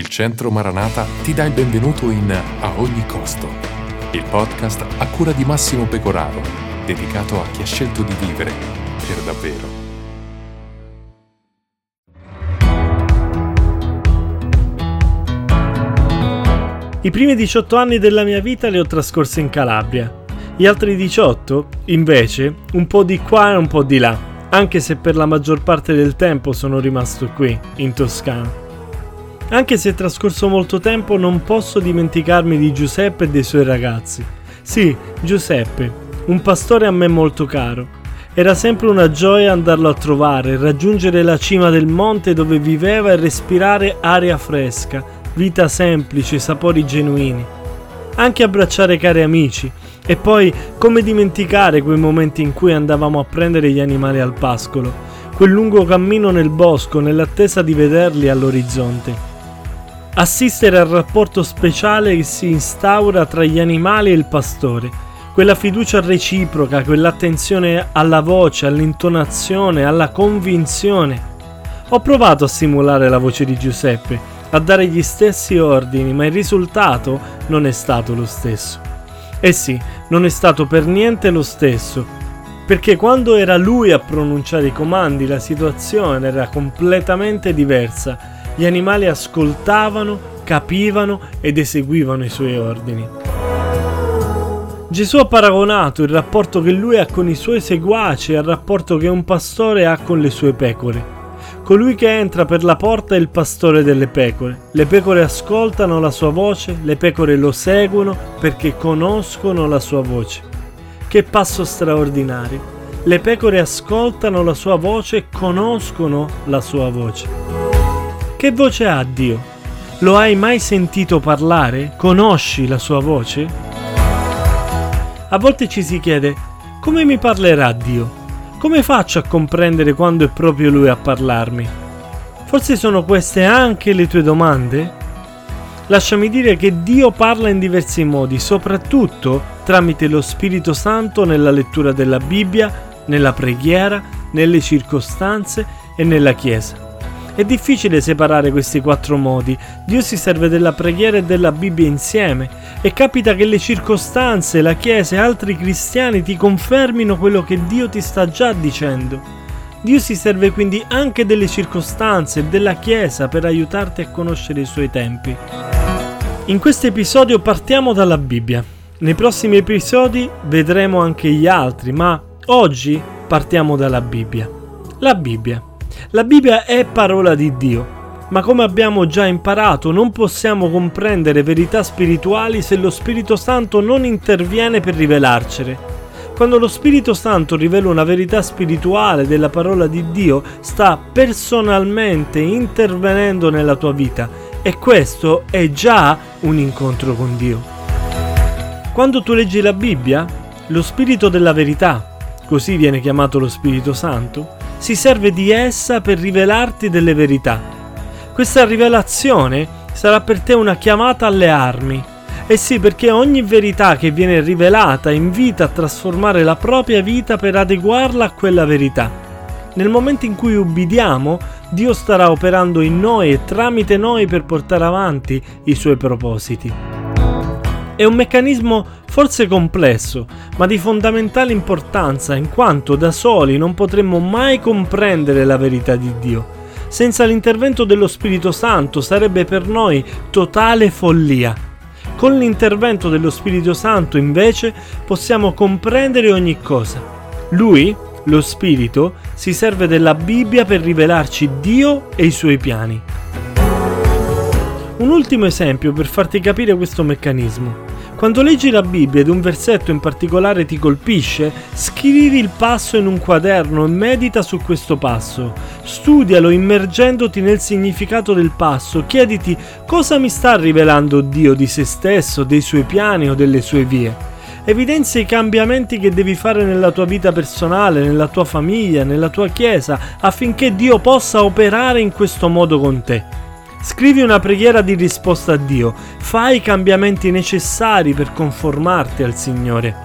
il Centro Maranata ti dà il benvenuto in A ogni costo, il podcast a cura di Massimo Pecoraro, dedicato a chi ha scelto di vivere per davvero. I primi 18 anni della mia vita li ho trascorsi in Calabria. Gli altri 18, invece, un po' di qua e un po' di là, anche se per la maggior parte del tempo sono rimasto qui, in Toscana. Anche se è trascorso molto tempo, non posso dimenticarmi di Giuseppe e dei suoi ragazzi. Sì, Giuseppe, un pastore a me molto caro. Era sempre una gioia andarlo a trovare, raggiungere la cima del monte dove viveva e respirare aria fresca, vita semplice, sapori genuini. Anche abbracciare cari amici. E poi come dimenticare quei momenti in cui andavamo a prendere gli animali al pascolo, quel lungo cammino nel bosco nell'attesa di vederli all'orizzonte. Assistere al rapporto speciale che si instaura tra gli animali e il pastore, quella fiducia reciproca, quell'attenzione alla voce, all'intonazione, alla convinzione. Ho provato a simulare la voce di Giuseppe a dare gli stessi ordini, ma il risultato non è stato lo stesso. Eh sì, non è stato per niente lo stesso, perché quando era lui a pronunciare i comandi la situazione era completamente diversa. Gli animali ascoltavano, capivano ed eseguivano i suoi ordini. Gesù ha paragonato il rapporto che lui ha con i suoi seguaci al rapporto che un pastore ha con le sue pecore. Colui che entra per la porta è il pastore delle pecore. Le pecore ascoltano la sua voce, le pecore lo seguono perché conoscono la sua voce. Che passo straordinario! Le pecore ascoltano la sua voce conoscono la sua voce. Che voce ha Dio? Lo hai mai sentito parlare? Conosci la sua voce? A volte ci si chiede, come mi parlerà Dio? Come faccio a comprendere quando è proprio lui a parlarmi? Forse sono queste anche le tue domande? Lasciami dire che Dio parla in diversi modi, soprattutto tramite lo Spirito Santo nella lettura della Bibbia, nella preghiera, nelle circostanze e nella Chiesa. È difficile separare questi quattro modi. Dio si serve della preghiera e della Bibbia insieme e capita che le circostanze, la Chiesa e altri cristiani ti confermino quello che Dio ti sta già dicendo. Dio si serve quindi anche delle circostanze e della Chiesa per aiutarti a conoscere i suoi tempi. In questo episodio partiamo dalla Bibbia. Nei prossimi episodi vedremo anche gli altri, ma oggi partiamo dalla Bibbia. La Bibbia. La Bibbia è parola di Dio, ma come abbiamo già imparato non possiamo comprendere verità spirituali se lo Spirito Santo non interviene per rivelarcele. Quando lo Spirito Santo rivela una verità spirituale della parola di Dio, sta personalmente intervenendo nella tua vita e questo è già un incontro con Dio. Quando tu leggi la Bibbia, lo Spirito della verità, così viene chiamato lo Spirito Santo, si serve di essa per rivelarti delle verità. Questa rivelazione sarà per te una chiamata alle armi. E sì, perché ogni verità che viene rivelata invita a trasformare la propria vita per adeguarla a quella verità. Nel momento in cui ubbidiamo, Dio starà operando in noi e tramite noi per portare avanti i suoi propositi. È un meccanismo forse complesso, ma di fondamentale importanza in quanto da soli non potremmo mai comprendere la verità di Dio. Senza l'intervento dello Spirito Santo sarebbe per noi totale follia. Con l'intervento dello Spirito Santo invece possiamo comprendere ogni cosa. Lui, lo Spirito, si serve della Bibbia per rivelarci Dio e i suoi piani. Un ultimo esempio per farti capire questo meccanismo. Quando leggi la Bibbia ed un versetto in particolare ti colpisce, scrivi il passo in un quaderno e medita su questo passo. Studialo immergendoti nel significato del passo, chiediti cosa mi sta rivelando Dio di se stesso, dei suoi piani o delle sue vie. Evidenzia i cambiamenti che devi fare nella tua vita personale, nella tua famiglia, nella tua chiesa, affinché Dio possa operare in questo modo con te. Scrivi una preghiera di risposta a Dio, fai i cambiamenti necessari per conformarti al Signore.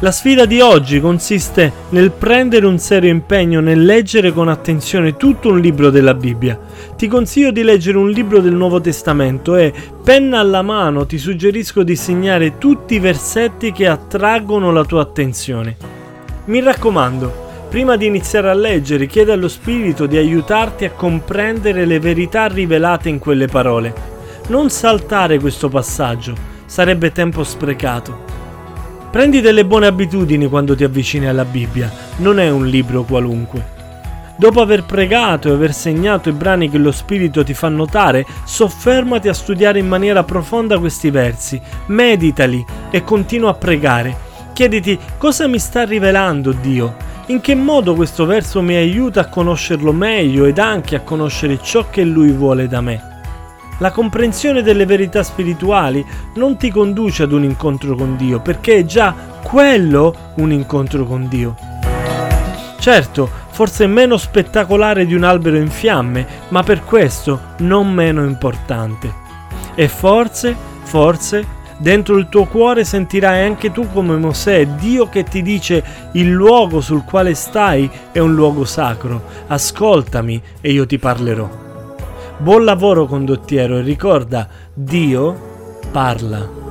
La sfida di oggi consiste nel prendere un serio impegno nel leggere con attenzione tutto un libro della Bibbia. Ti consiglio di leggere un libro del Nuovo Testamento e, penna alla mano, ti suggerisco di segnare tutti i versetti che attraggono la tua attenzione. Mi raccomando, prima di iniziare a leggere, chiede allo Spirito di aiutarti a comprendere le verità rivelate in quelle parole. Non saltare questo passaggio, sarebbe tempo sprecato. Prendi delle buone abitudini quando ti avvicini alla Bibbia, non è un libro qualunque. Dopo aver pregato e aver segnato i brani che lo Spirito ti fa notare, soffermati a studiare in maniera profonda questi versi, meditali e continua a pregare. Chiediti cosa mi sta rivelando Dio, in che modo questo verso mi aiuta a conoscerlo meglio ed anche a conoscere ciò che Lui vuole da me. La comprensione delle verità spirituali non ti conduce ad un incontro con Dio, perché è già quello un incontro con Dio. Certo, forse meno spettacolare di un albero in fiamme, ma per questo non meno importante. E forse, forse, dentro il tuo cuore sentirai anche tu come Mosè, Dio che ti dice il luogo sul quale stai è un luogo sacro, ascoltami e io ti parlerò. Buon lavoro condottiero e ricorda, Dio parla.